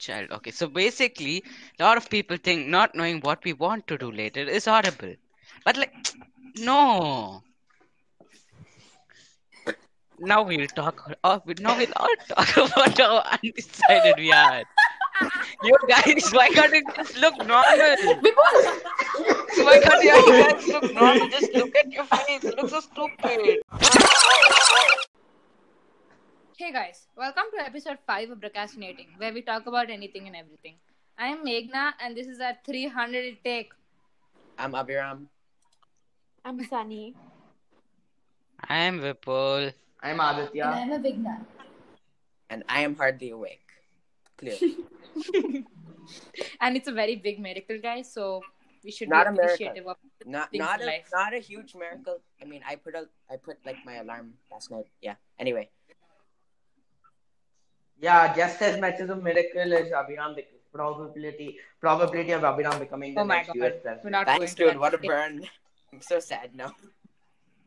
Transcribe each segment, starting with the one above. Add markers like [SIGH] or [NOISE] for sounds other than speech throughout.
child. Okay, so basically, a lot of people think not knowing what we want to do later is horrible. But like, no. Now we'll talk. Oh, now we'll all talk [LAUGHS] about how undecided we are. You guys, why can't you just look normal? Why can't you guys look normal? Just look at your face. You look so stupid. Hey guys, welcome to episode 5 of Procrastinating, where we talk about anything and everything. I'm Meghna, and this is our 300 take. I'm Abhiram. I'm Sunny. I am Vipul. I'm Aditya. I'm Avigna. And I am hardly awake. Clear. [LAUGHS] And it's a very big miracle, guys, so we should Not be a appreciative of not not a, life. not a huge miracle. I mean I put a I put like my alarm last night. Yeah. Anyway. Yeah, just as much as a miracle as Abhiram bec- probability probability of Abhiram becoming the Oh my next God. US We're president. not Thanks, going dude. to What a that. burn. I'm so sad now.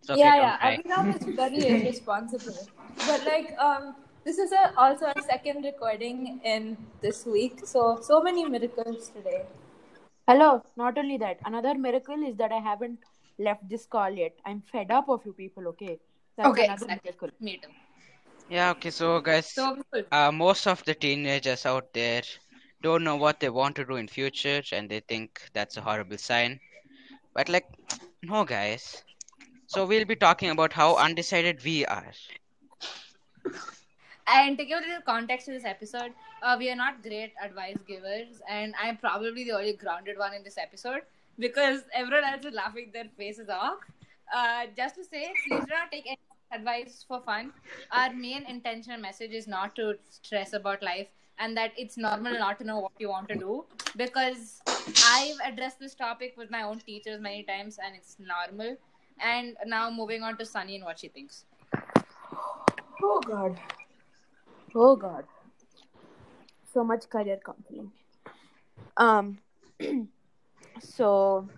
It's okay, yeah, don't yeah. cry. Abhinav is very [LAUGHS] irresponsible. But like, um, this is a, also our second recording in this week. So so many miracles today. Hello. Not only that, another miracle is that I haven't left this call yet. I'm fed up of you people. Okay. That's Okay, another exactly. miracle. Me too. Yeah, okay, so guys, So, uh, most of the teenagers out there don't know what they want to do in future and they think that's a horrible sign. But like, no guys. So we'll be talking about how undecided we are. and to give a little context to this episode, uh, we are not great advice givers, and I'm probably the only grounded one in this episode because everyone else is laughing their faces off. Uh, just to say, please do not take any advice for fun. Our main intention and message is not to stress about life and that it's normal not to know what you want to do because I've addressed this topic with my own teachers many times and it's normal. And now moving on to Sunny and what she thinks. Oh God. Oh God. So much career counseling. Um. [CLEARS THROAT] so,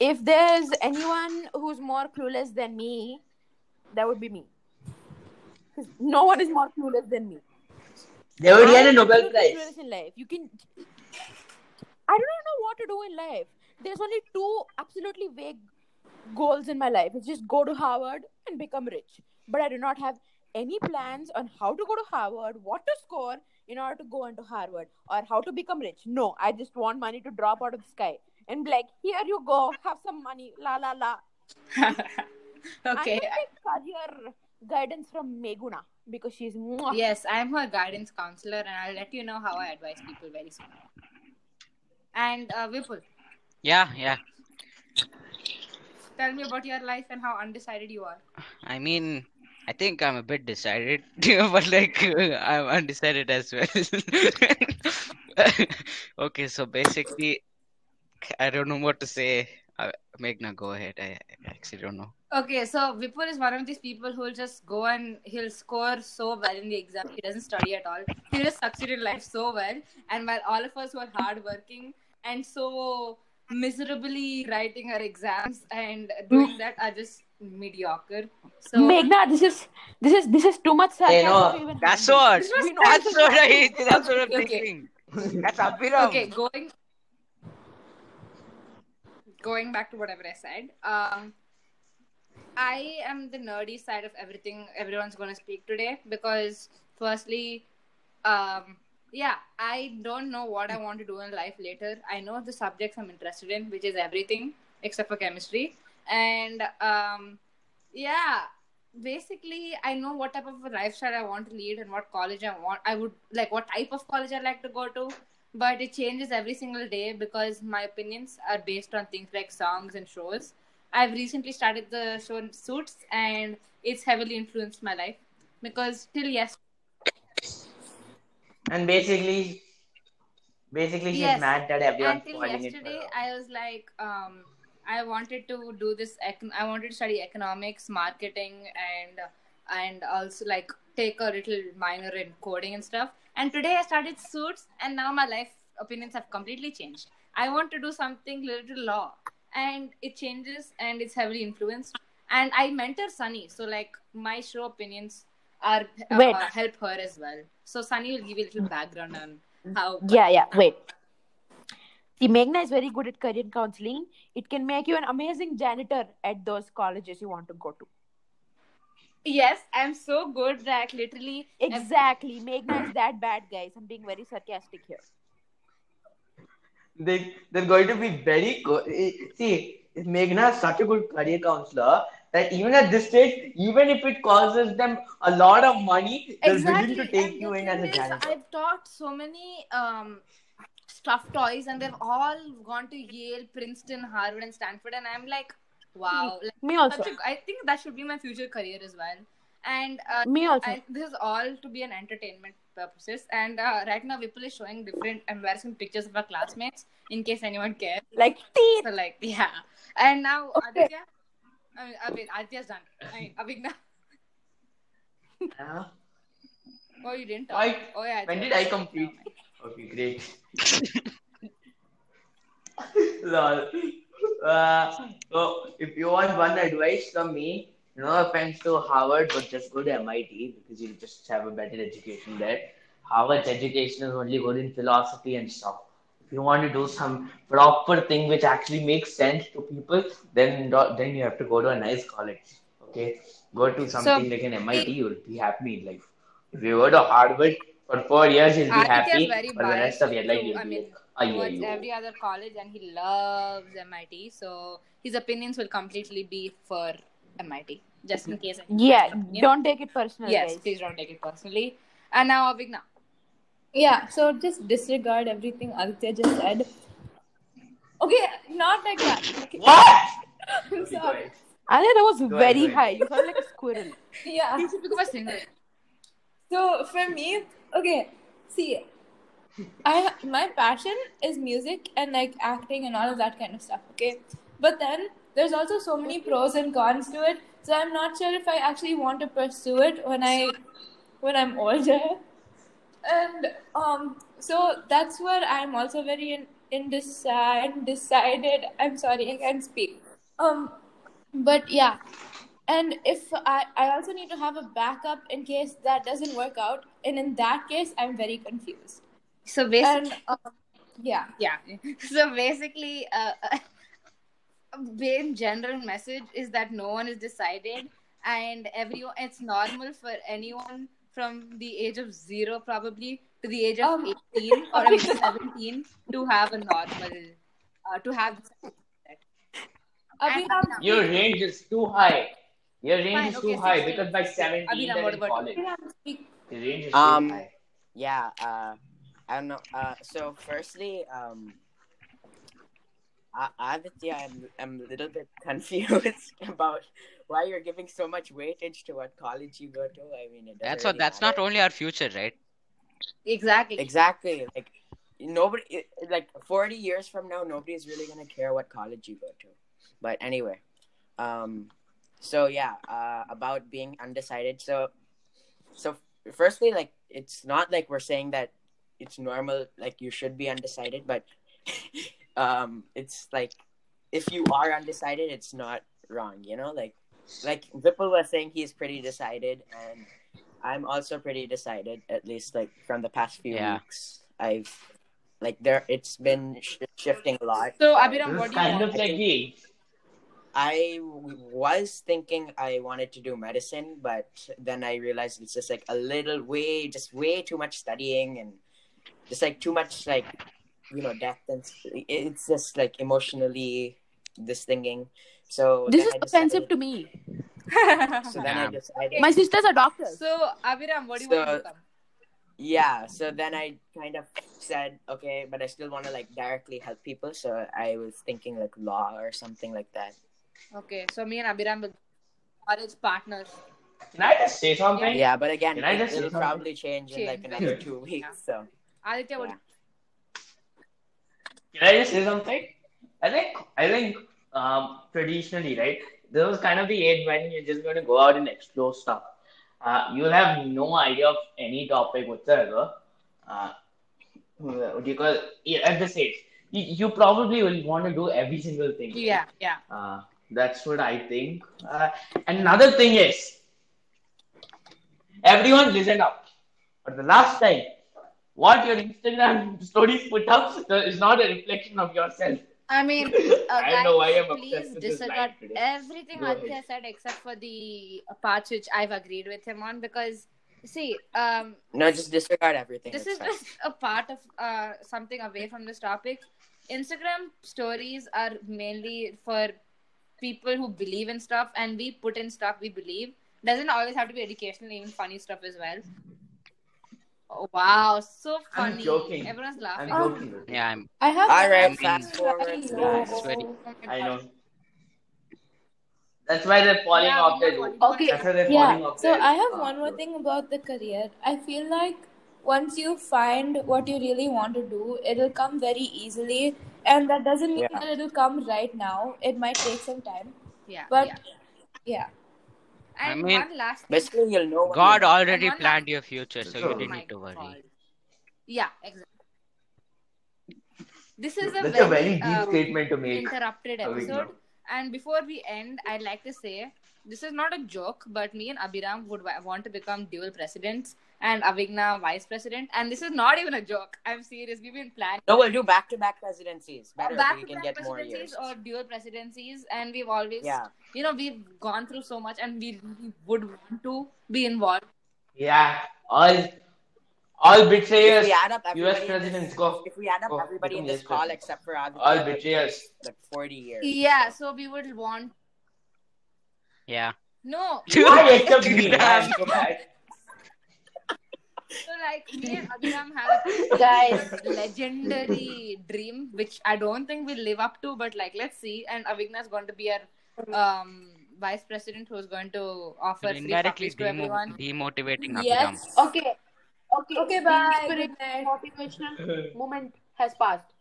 if there's anyone who's more clueless than me, that would be me. 'Cause no one is more clueless than me. They would get a I'm Nobel Prize. in life. You can. I do not know what to do in life. There's only two absolutely vague goals in my life. It's just go to Harvard and become rich. But I do not have any plans on how to go to Harvard, what to score in order to go into Harvard, or how to become rich. No, I just want money to drop out of the sky and be like, here you go, have some money, la la la. [LAUGHS] okay. I'm gonna take career guidance from Meghna because she's mwah. Yes, I'm her guidance counselor, and I'll let you know how I advise people very soon. And uh, Vipul, Yeah, yeah. tell me about your life and how undecided you are. I mean, I think I'm a bit decided, [LAUGHS] but like [LAUGHS] I'm undecided as well. [LAUGHS] okay, so basically, I don't know what to say. Uh, Meghna, go ahead. I, I actually don't know. Okay, so Vipul is one of these people who will just go and he'll score so well in the exam. He doesn't study at all. He'll just succeed in life so well. And while all of us were are hardworking and so miserably writing our exams and doing that are just mediocre. So Meghna, this is this is this is too much Hey, no, That's handle. what. This was We know That's this is what I. sarcasm. That's what I'm Okay. thinking. That's Abhiram. okay going going back to whatever i said um i am the nerdy side of everything everyone's going to speak today because firstly um yeah i don't know what i want to do in life later. I know the subjects i'm interested in which is everything except for chemistry. And um yeah basically i know what type of a lifestyle i want to lead and what college i want i would like what type of college i like to go to. But it changes every single day because my opinions are based on things like songs and shows i've recently started the show suits and it's heavily influenced my life. Because till yes And basically, basically she's Yes. mad that everyone's until yesterday i was like um i wanted to do this econ- i wanted to study economics marketing and and also like take a little minor in coding and stuff. And today i started suits and now my life opinions have completely changed. I want to do something related to law and it changes and it's heavily influenced and i mentor sunny so like my show opinions are uh, Wait. help her as well. So Sunny will give you a little background on how. Yeah, yeah. Wait. See, Meghna is very good at career counseling. It can make you an amazing janitor at those colleges you want to go to. Yes, I'm so good that literally Exactly. Meghna is that bad, guys. I'm being very sarcastic here. They they're going to be very good. Eh, See, Meghna is such a good career counselor that even at this stage, even if it causes them a lot of money, they're willing to take and you the in as a thing is, janitor. I've taught so many um, stuffed toys, and they've all gone to Yale, Princeton, Harvard, and Stanford, and I'm like, wow. Like, Me also. such a- I think that should be my future career as well. And uh, Me also. I, this is all to be an entertainment purposes. And uh, right now, Vipul is showing different embarrassing pictures of our classmates in case anyone cares. Like teeth. So like, yeah. And now Okay. Aditya, I mean, I mean, Aditya's done. I mean, Avigna. Yeah. Oh, you didn't. talk. Why- Oh yeah. When did I okay. complete? Okay, great. [LAUGHS] Lol. Uh, so if you want one advice from me, no offense to Harvard, but just go to MIT because you just have a better education there. Harvard's education is only good in philosophy and stuff. If you want to do some proper thing which actually makes sense to people, then then you have to go to a nice college. Okay, go to something like an MIT, you'll be happy in life. If you go to Harvard for four years, you'll be happy. For the rest of your life, you'll I be mean, like, "Ay, ay, towards every other college, and he loves MIT. So his opinions will completely be for MIT, just in case. anyone Yeah, has don't take it personally. Yes, guys. please don't take it personally. And now Avigna. Yeah, so just disregard everything Aditya just said. Okay, not like that. Okay. What? [LAUGHS] I'm sorry. I think that was ahead, very ahead. high. You sound like a squirrel. [LAUGHS] Yeah. You should become a singer. So for me, okay, see, I my passion is music and like acting and all of that kind of stuff. Okay, but then there's also so many pros and cons to it. So I'm not sure if I actually want to pursue it when I when I'm older. And um, so that's where I'm also very in, indeci- undecided. I'm sorry, I can't speak. Um, but yeah, and if I, I also need to have a backup in case that doesn't work out, and in that case, I'm very confused. So basically, And um, yeah, yeah. [LAUGHS] So basically, uh, [LAUGHS] main general message is that no one is decided, and everyone. It's normal for anyone from the age of zero, probably to the age of Um, eighteen or I mean, [LAUGHS] seventeen, to have a normal, uh, to have. Abhinam, Your range is too high. Your range Fine, is okay, too high 16. because by 17 Abhinam, they're what in about college. Abhinam, speak. The range is Um, too high. Yeah, uh, I don't know. Uh, so firstly, um, A- Aditya, I'm, I'm a little bit [LAUGHS] confused [LAUGHS] about why you're giving so much weightage to what college you go to. I mean, it That's what. really That's not only our future, right? Exactly. Exactly. Like nobody, like forty years from now, nobody's really gonna care what college you go to. But anyway, um, so yeah, uh, about being undecided. So, so firstly, like it's not like we're saying that it's normal, like you should be undecided, but [LAUGHS] um, it's like if you are undecided, it's not wrong. You know, like like Vipul was saying, he's pretty decided, and I'm also pretty decided. At least like from the past few Yeah. weeks, I've like there it's been sh- shifting a lot. So Abhiram, This what is do you kind of like the I w- was thinking I wanted to do medicine, but then I realized it's just like a little way, just way too much studying and just like too much like you know depth and it's just like emotionally this thinking. So This is I offensive decided- to me. [LAUGHS] So then I Yeah. decided. My sisters are doctors. So Abhiram, what do you want to So- become? Yeah, so then I kind of said, okay, but I still want to like directly help people. So I was thinking like law or something like that. Okay, so me and Abhiram will college partners. Can I just say something? Yeah, but again, Can I it, just it'll something? probably change in like another two weeks. So Aditya, what? Can I just say something? I think I think um, traditionally, right? This was kind of the age when you're just going to go out and explore stuff. Uh, you'll have no idea of any topic whatsoever. Uh, because yeah, at this age, you, you probably will want to do every single thing. right? Yeah, yeah. Uh, that's what I think. Uh, another thing is, Everyone, listen up. For the last time, what your Instagram [LAUGHS] stories put up is not a reflection of yourself. I mean, [LAUGHS] uh, I guys, know why I'm please obsessed with this disregard everything Go Aditya said except for the parts which I've agreed with him on because, see, um, No, just disregard everything. this is fine. just a part of uh, something away from this topic. Instagram stories are mainly for people who believe in stuff, and we put in stuff we believe. Doesn't always have to be educational, even funny stuff as well. Oh, wow, so I'm funny! joking. Everyone's I'm laughing. joking. Yeah, I'm. I have. All right, I mean- fast forward. Yeah, it's very- I know. That's why they're falling Yeah, off we their roof. Okay. That's why they're falling Yeah. off So their I have uh, one more thing about the career. I feel like once you find what you really want to do, it'll come very easily, and that doesn't mean Yeah. that it'll come right now. It might take some time, Yeah, but yeah. yeah. I mean, one last thing. Basically, you'll know. God you already And one planned your future, so you Oh didn't my need to worry. God. Yeah, exactly. This is a That's very, a very deep um, statement to make. interrupted episode. And before we end, I'd like to say this is not a joke, but me and Abhiram would wa- want to become dual presidents and Avigna vice president. And this is not even a joke. I'm serious. We've been planning No, we'll do back-to-back presidencies. Better, back to back get more years. presidencies or dual presidencies. And we've always, Yeah. you know, we've gone through so much and we would want to be involved. Yeah, all all If betrayers, we add up US presidents this, go. if we add up go everybody in this call presidents. except for Aditya, All like, betrayers. like 40 years. Yeah, so we would want. Yeah. No, [LAUGHS] Why except me? I'm so bad. So like me and Abhiram have [LAUGHS] [LAUGHS] Guys. legendary dream, which I don't think we'll live up to, but like let's see. And Avigna is going to be our um vice president who's going to offer free Indirectly to everyone. demotivating Abhiram. Yes. Okay. Okay. Okay, bye. inspiration- Good. Motivational [LAUGHS] moment has passed.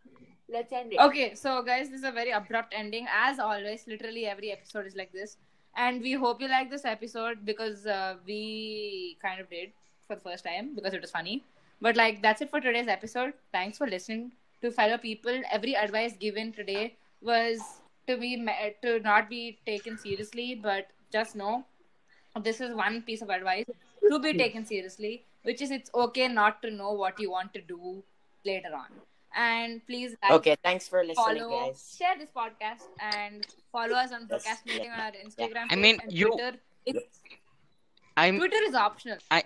Let's end it. Okay, so guys, this is a very abrupt ending. As always, literally every episode is like this. And we hope you like this episode because uh, we kind of did for the first time because it was funny. But like that's it for today's episode. Thanks for listening to fellow people. Every advice given today was to be me- to not be taken seriously, but just know this is one piece of advice to be taken seriously, which is it's okay not to know what you want to do later on. And please like, Okay, thanks for listening, follow, guys. share this podcast, and follow us on Yes, Broadcast Meeting yeah. on our Instagram. I mean, and you- Twitter. It's, I'm. Twitter is optional. I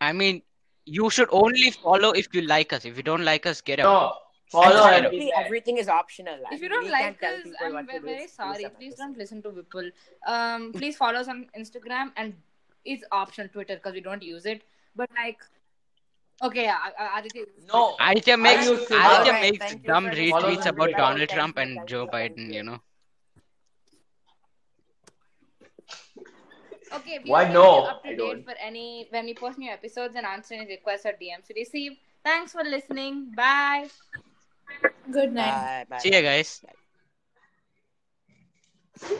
I mean, you should only follow if you like us. If you don't like us, get out. No, follow And and everything is optional. If you don't we like tell us, people I'm what to ve- do. very sorry. Please episode. don't listen to Vipul. Um, please follow us on Instagram and it's optional Twitter because we don't use it. But like, okay, yeah, Aditya. No. Aditya makes used to- Aditya Alright, makes thank you dumb for listening. retweets about Follow Donald Thank Trump you, and thank Joe you, thank Biden. you. You know. Okay, we Why will no? keep you up to I date don't. for any when we post new episodes and answer any requests or DMs we receive. Thanks for listening. Bye. Good night. Bye, bye. See ya, guys. Bye.